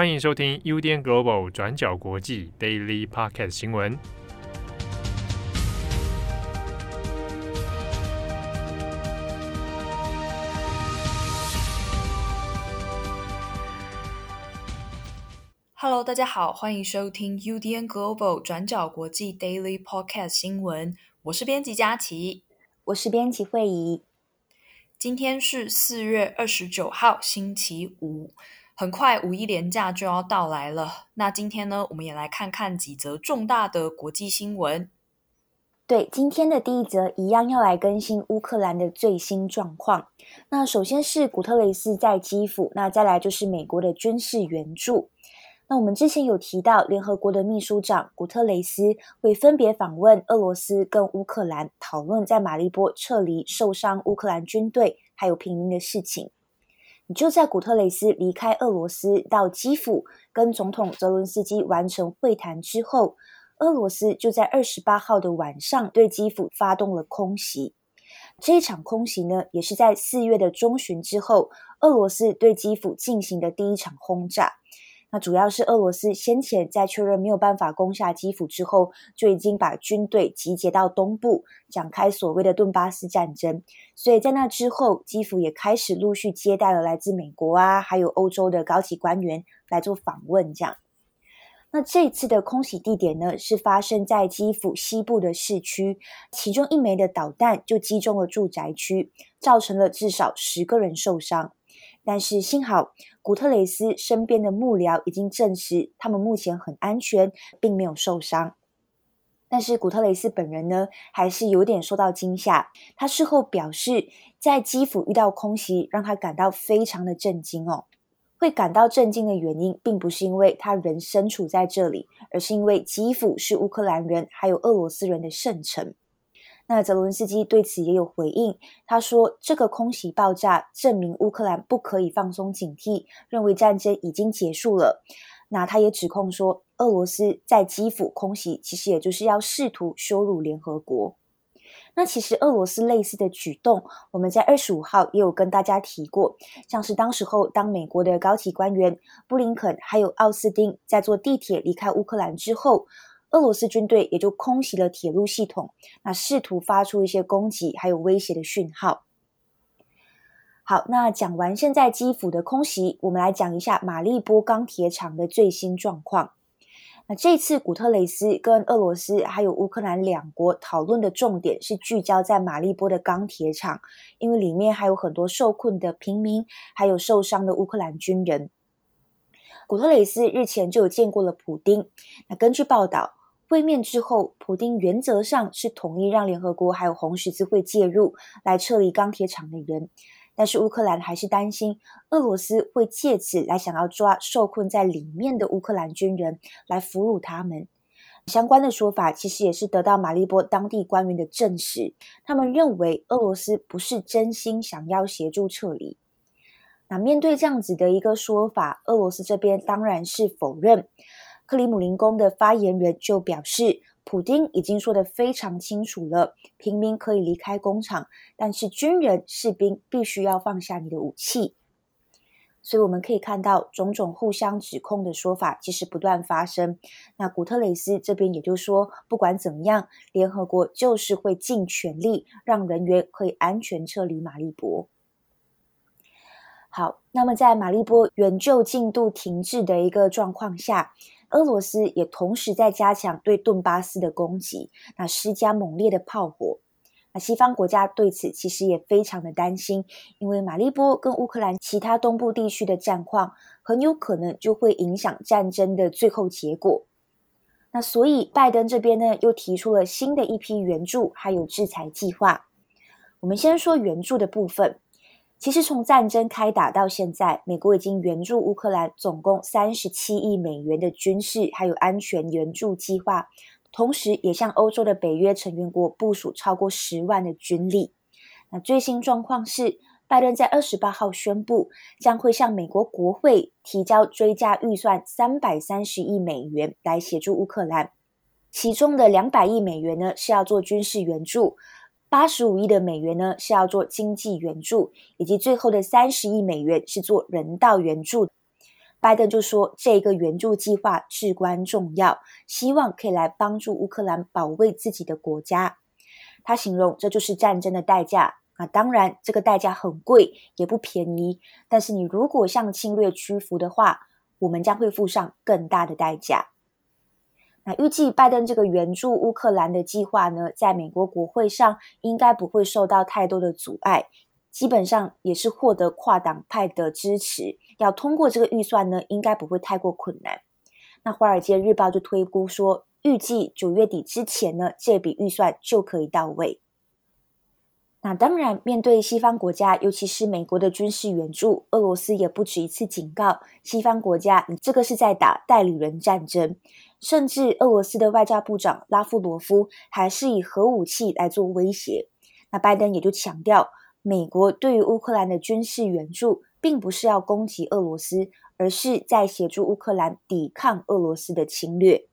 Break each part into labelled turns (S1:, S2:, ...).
S1: 欢迎收听 UDN Global 转角国际 Daily Podcast 新闻。
S2: Hello，大家好，欢迎收听 UDN Global 转角国际 Daily Podcast 新闻。我是编辑佳琪，
S3: 我是编辑慧仪。
S2: 今天是四月二十九号，星期五。很快五一连假就要到来了，那今天呢，我们也来看看几则重大的国际新闻。
S3: 对，今天的第一则一样要来更新乌克兰的最新状况。那首先是古特雷斯在基辅，那再来就是美国的军事援助。那我们之前有提到，联合国的秘书长古特雷斯会分别访问俄罗斯跟乌克兰，讨论在马利波撤离受伤乌克兰军队还有平民的事情。就在古特雷斯离开俄罗斯到基辅，跟总统泽伦斯基完成会谈之后，俄罗斯就在二十八号的晚上对基辅发动了空袭。这一场空袭呢，也是在四月的中旬之后，俄罗斯对基辅进行的第一场轰炸。那主要是俄罗斯先前在确认没有办法攻下基辅之后，就已经把军队集结到东部，展开所谓的顿巴斯战争。所以在那之后，基辅也开始陆续接待了来自美国啊，还有欧洲的高级官员来做访问。这样，那这次的空袭地点呢，是发生在基辅西部的市区，其中一枚的导弹就击中了住宅区，造成了至少十个人受伤。但是幸好，古特雷斯身边的幕僚已经证实，他们目前很安全，并没有受伤。但是古特雷斯本人呢，还是有点受到惊吓。他事后表示，在基辅遇到空袭，让他感到非常的震惊哦。会感到震惊的原因，并不是因为他人身处在这里，而是因为基辅是乌克兰人还有俄罗斯人的圣城。那泽伦斯基对此也有回应，他说：“这个空袭爆炸证明乌克兰不可以放松警惕，认为战争已经结束了。”那他也指控说，俄罗斯在基辅空袭，其实也就是要试图羞辱联合国。那其实俄罗斯类似的举动，我们在二十五号也有跟大家提过，像是当时候当美国的高级官员布林肯还有奥斯汀在坐地铁离开乌克兰之后。俄罗斯军队也就空袭了铁路系统，那试图发出一些攻击还有威胁的讯号。好，那讲完现在基辅的空袭，我们来讲一下马利波钢铁厂的最新状况。那这次古特雷斯跟俄罗斯还有乌克兰两国讨论的重点是聚焦在马利波的钢铁厂，因为里面还有很多受困的平民，还有受伤的乌克兰军人。古特雷斯日前就有见过了普丁。那根据报道。会面之后，普丁原则上是同意让联合国还有红十字会介入来撤离钢铁厂的人，但是乌克兰还是担心俄罗斯会借此来想要抓受困在里面的乌克兰军人来俘虏他们。相关的说法其实也是得到马利波当地官员的证实，他们认为俄罗斯不是真心想要协助撤离。那面对这样子的一个说法，俄罗斯这边当然是否认。克里姆林宫的发言人就表示，普丁已经说得非常清楚了，平民可以离开工厂，但是军人士兵必须要放下你的武器。所以我们可以看到，种种互相指控的说法其实不断发生。那古特雷斯这边也就说，不管怎么样，联合国就是会尽全力让人员可以安全撤离马利波。好，那么在马利波援救进度停滞的一个状况下。俄罗斯也同时在加强对顿巴斯的攻击，那施加猛烈的炮火。那西方国家对此其实也非常的担心，因为马利波跟乌克兰其他东部地区的战况很有可能就会影响战争的最后结果。那所以拜登这边呢，又提出了新的一批援助还有制裁计划。我们先说援助的部分。其实从战争开打到现在，美国已经援助乌克兰总共三十七亿美元的军事还有安全援助计划，同时也向欧洲的北约成员国部署超过十万的军力。那最新状况是，拜登在二十八号宣布，将会向美国国会提交追加预算三百三十亿美元来协助乌克兰，其中的两百亿美元呢是要做军事援助。八十五亿的美元呢是要做经济援助，以及最后的三十亿美元是做人道援助。拜登就说这个援助计划至关重要，希望可以来帮助乌克兰保卫自己的国家。他形容这就是战争的代价。那当然，这个代价很贵，也不便宜。但是你如果向侵略屈服的话，我们将会付上更大的代价。预计拜登这个援助乌克兰的计划呢，在美国国会上应该不会受到太多的阻碍，基本上也是获得跨党派的支持。要通过这个预算呢，应该不会太过困难。那《华尔街日报》就推估说，预计九月底之前呢，这笔预算就可以到位。那当然，面对西方国家，尤其是美国的军事援助，俄罗斯也不止一次警告西方国家：“你这个是在打代理人战争。”甚至俄罗斯的外交部长拉夫罗夫还是以核武器来做威胁。那拜登也就强调，美国对于乌克兰的军事援助，并不是要攻击俄罗斯，而是在协助乌克兰抵抗俄罗斯的侵略。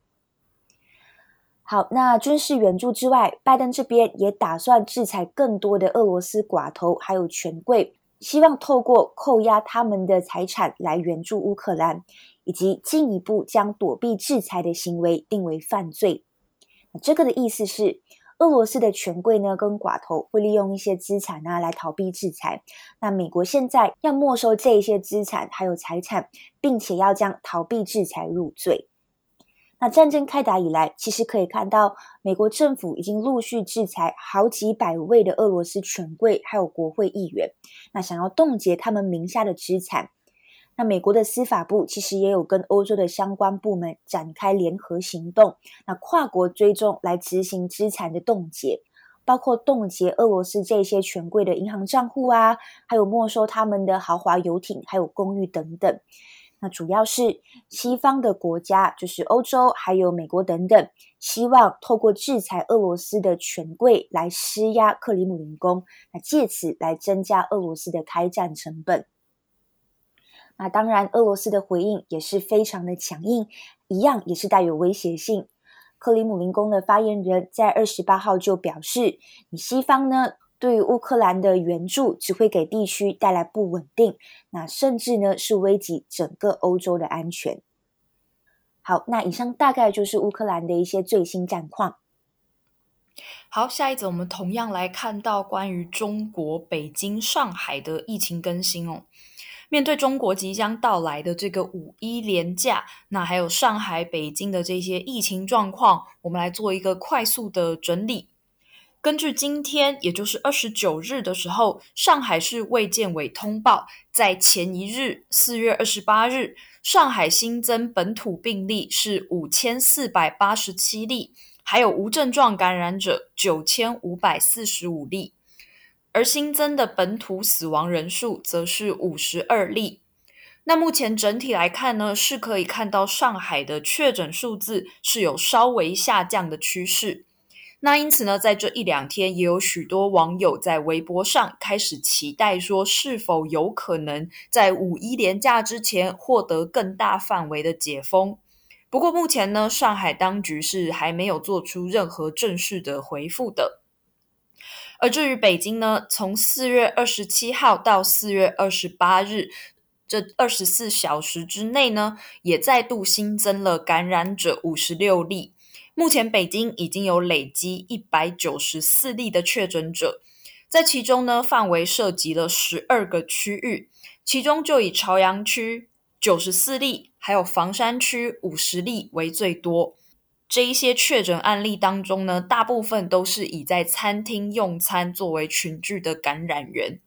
S3: 好，那军事援助之外，拜登这边也打算制裁更多的俄罗斯寡头还有权贵，希望透过扣押他们的财产来援助乌克兰，以及进一步将躲避制裁的行为定为犯罪。这个的意思是，俄罗斯的权贵呢跟寡头会利用一些资产啊来逃避制裁，那美国现在要没收这一些资产还有财产，并且要将逃避制裁入罪。那战争开打以来，其实可以看到，美国政府已经陆续制裁好几百位的俄罗斯权贵，还有国会议员。那想要冻结他们名下的资产，那美国的司法部其实也有跟欧洲的相关部门展开联合行动，那跨国追踪来执行资产的冻结，包括冻结俄罗斯这些权贵的银行账户啊，还有没收他们的豪华游艇，还有公寓等等。那主要是西方的国家，就是欧洲还有美国等等，希望透过制裁俄罗斯的权贵来施压克里姆林宫，那借此来增加俄罗斯的开战成本。那当然，俄罗斯的回应也是非常的强硬，一样也是带有威胁性。克里姆林宫的发言人在二十八号就表示：“你西方呢？”对于乌克兰的援助只会给地区带来不稳定，那甚至呢是危及整个欧洲的安全。好，那以上大概就是乌克兰的一些最新战况。
S2: 好，下一则我们同样来看到关于中国北京、上海的疫情更新哦。面对中国即将到来的这个五一连假，那还有上海、北京的这些疫情状况，我们来做一个快速的整理。根据今天，也就是二十九日的时候，上海市卫健委通报，在前一日四月二十八日，上海新增本土病例是五千四百八十七例，还有无症状感染者九千五百四十五例，而新增的本土死亡人数则是五十二例。那目前整体来看呢，是可以看到上海的确诊数字是有稍微下降的趋势。那因此呢，在这一两天，也有许多网友在微博上开始期待说，是否有可能在五一连假之前获得更大范围的解封。不过目前呢，上海当局是还没有做出任何正式的回复的。而至于北京呢，从四月二十七号到四月二十八日这二十四小时之内呢，也再度新增了感染者五十六例。目前北京已经有累积一百九十四例的确诊者，在其中呢，范围涉及了十二个区域，其中就以朝阳区九十四例，还有房山区五十例为最多。这一些确诊案例当中呢，大部分都是以在餐厅用餐作为群聚的感染源。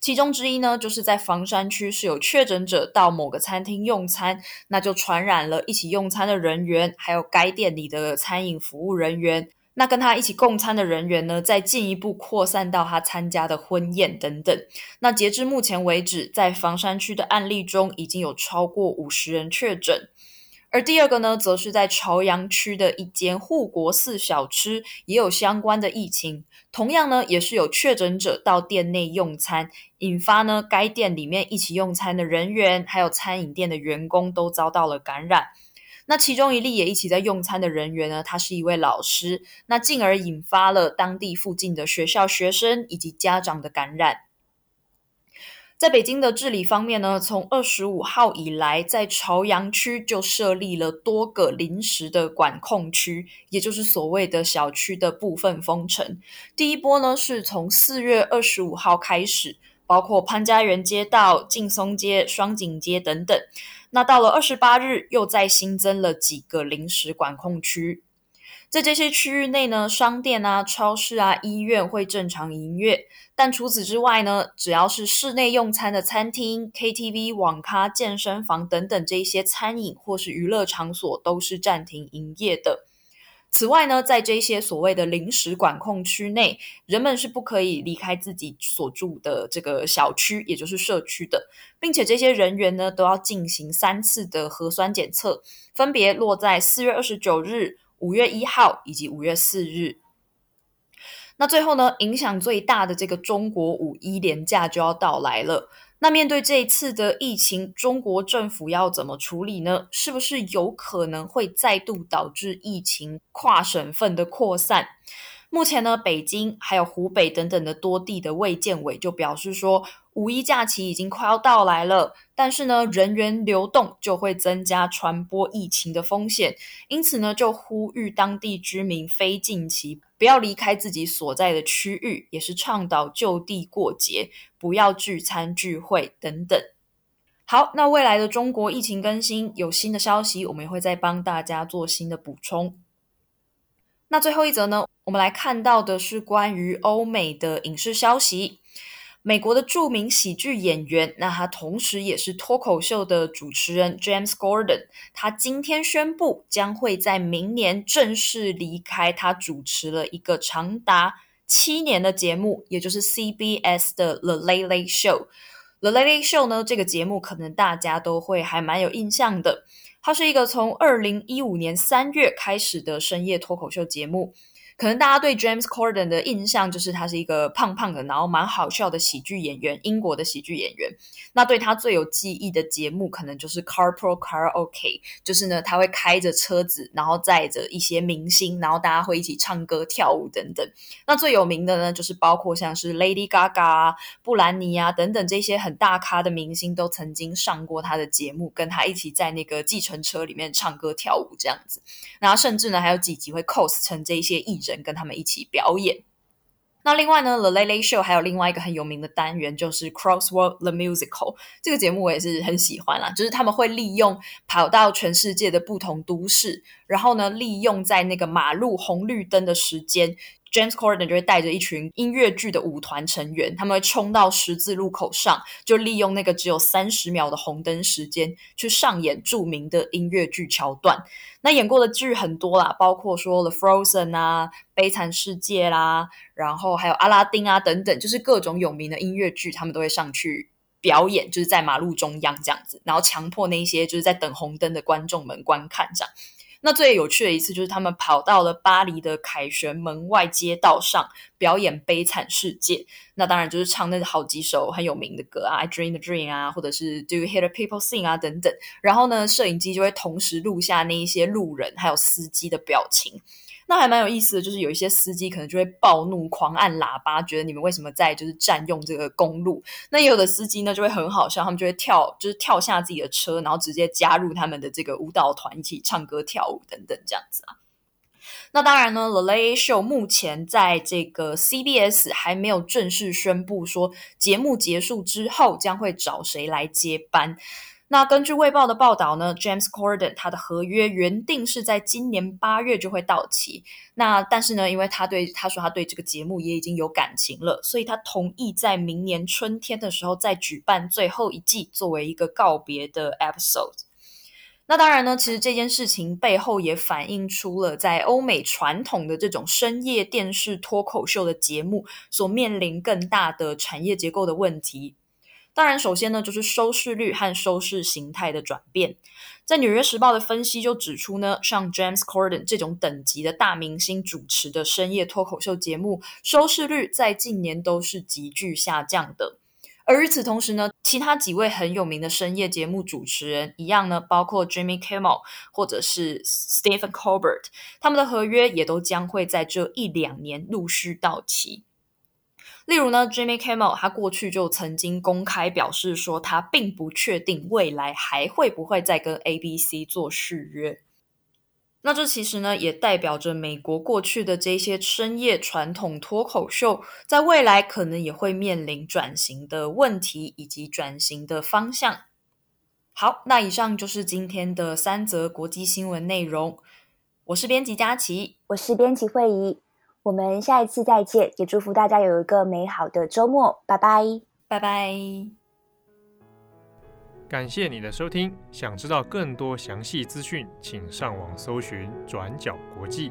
S2: 其中之一呢，就是在房山区是有确诊者到某个餐厅用餐，那就传染了一起用餐的人员，还有该店里的餐饮服务人员。那跟他一起共餐的人员呢，再进一步扩散到他参加的婚宴等等。那截至目前为止，在房山区的案例中，已经有超过五十人确诊。而第二个呢，则是在朝阳区的一间护国寺小吃，也有相关的疫情。同样呢，也是有确诊者到店内用餐，引发呢该店里面一起用餐的人员，还有餐饮店的员工都遭到了感染。那其中一例也一起在用餐的人员呢，他是一位老师，那进而引发了当地附近的学校学生以及家长的感染。在北京的治理方面呢，从二十五号以来，在朝阳区就设立了多个临时的管控区，也就是所谓的小区的部分封城。第一波呢，是从四月二十五号开始，包括潘家园街道、劲松街、双井街等等。那到了二十八日，又再新增了几个临时管控区。在这些区域内呢，商店啊、超市啊、医院会正常营业，但除此之外呢，只要是室内用餐的餐厅、KTV、网咖、健身房等等这些餐饮或是娱乐场所都是暂停营业的。此外呢，在这些所谓的临时管控区内，人们是不可以离开自己所住的这个小区，也就是社区的，并且这些人员呢都要进行三次的核酸检测，分别落在四月二十九日。五月一号以及五月四日，那最后呢，影响最大的这个中国五一连假就要到来了。那面对这一次的疫情，中国政府要怎么处理呢？是不是有可能会再度导致疫情跨省份的扩散？目前呢，北京还有湖北等等的多地的卫健委就表示说，五一假期已经快要到来了，但是呢，人员流动就会增加传播疫情的风险，因此呢，就呼吁当地居民非近期不要离开自己所在的区域，也是倡导就地过节，不要聚餐聚会等等。好，那未来的中国疫情更新有新的消息，我们也会再帮大家做新的补充。那最后一则呢，我们来看到的是关于欧美的影视消息。美国的著名喜剧演员，那他同时也是脱口秀的主持人 James Gordon，他今天宣布将会在明年正式离开他主持了一个长达七年的节目，也就是 CBS 的 The Late Late Show。The Late Late Show 呢，这个节目可能大家都会还蛮有印象的。它是一个从二零一五年三月开始的深夜脱口秀节目。可能大家对 James Corden 的印象就是他是一个胖胖的，然后蛮好笑的喜剧演员，英国的喜剧演员。那对他最有记忆的节目，可能就是 Carpool Karaoke，就是呢，他会开着车子，然后载着一些明星，然后大家会一起唱歌跳舞等等。那最有名的呢，就是包括像是 Lady Gaga、布兰妮啊等等这些很大咖的明星，都曾经上过他的节目，跟他一起在那个计程车里面唱歌跳舞这样子。然后甚至呢，还有几集会 cos 成这些艺人跟他们一起表演。那另外呢，The Late Late Show 还有另外一个很有名的单元，就是 Crossword the Musical。这个节目我也是很喜欢啦，就是他们会利用跑到全世界的不同都市，然后呢，利用在那个马路红绿灯的时间。James Corden 就会带着一群音乐剧的舞团成员，他们会冲到十字路口上，就利用那个只有三十秒的红灯时间，去上演著名的音乐剧桥段。那演过的剧很多啦，包括说《The Frozen》啊，《悲惨世界》啦，然后还有《阿拉丁》啊等等，就是各种有名的音乐剧，他们都会上去表演，就是在马路中央这样子，然后强迫那些就是在等红灯的观众们观看这样。那最有趣的一次就是他们跑到了巴黎的凯旋门外街道上表演《悲惨世界》，那当然就是唱那好几首很有名的歌啊，《I Dream the Dream》啊，或者是《Do You Hear the People Sing》啊等等。然后呢，摄影机就会同时录下那一些路人还有司机的表情。那还蛮有意思的，就是有一些司机可能就会暴怒、狂按喇叭，觉得你们为什么在就是占用这个公路？那也有的司机呢就会很好笑，他们就会跳，就是跳下自己的车，然后直接加入他们的这个舞蹈团，一起唱歌跳舞等等这样子啊。那当然呢，The Late Show 目前在这个 CBS 还没有正式宣布说节目结束之后将会找谁来接班。那根据《卫报》的报道呢，James Corden 他的合约原定是在今年八月就会到期。那但是呢，因为他对他说他对这个节目也已经有感情了，所以他同意在明年春天的时候再举办最后一季，作为一个告别的 episode。那当然呢，其实这件事情背后也反映出了在欧美传统的这种深夜电视脱口秀的节目所面临更大的产业结构的问题。当然，首先呢，就是收视率和收视形态的转变。在《纽约时报》的分析就指出呢，像 James Corden 这种等级的大明星主持的深夜脱口秀节目，收视率在近年都是急剧下降的。而与此同时呢，其他几位很有名的深夜节目主持人一样呢，包括 Jimmy Kimmel 或者是 Stephen Colbert，他们的合约也都将会在这一两年陆续到期。例如呢，Jimmy Kimmel 他过去就曾经公开表示说，他并不确定未来还会不会再跟 ABC 做续约。那这其实呢，也代表着美国过去的这些深夜传统脱口秀，在未来可能也会面临转型的问题以及转型的方向。好，那以上就是今天的三则国际新闻内容。我是编辑佳琪，
S3: 我是编辑慧仪。我们下一次再见，也祝福大家有一个美好的周末，拜拜，
S2: 拜拜。
S1: 感谢你的收听，想知道更多详细资讯，请上网搜寻转角国际。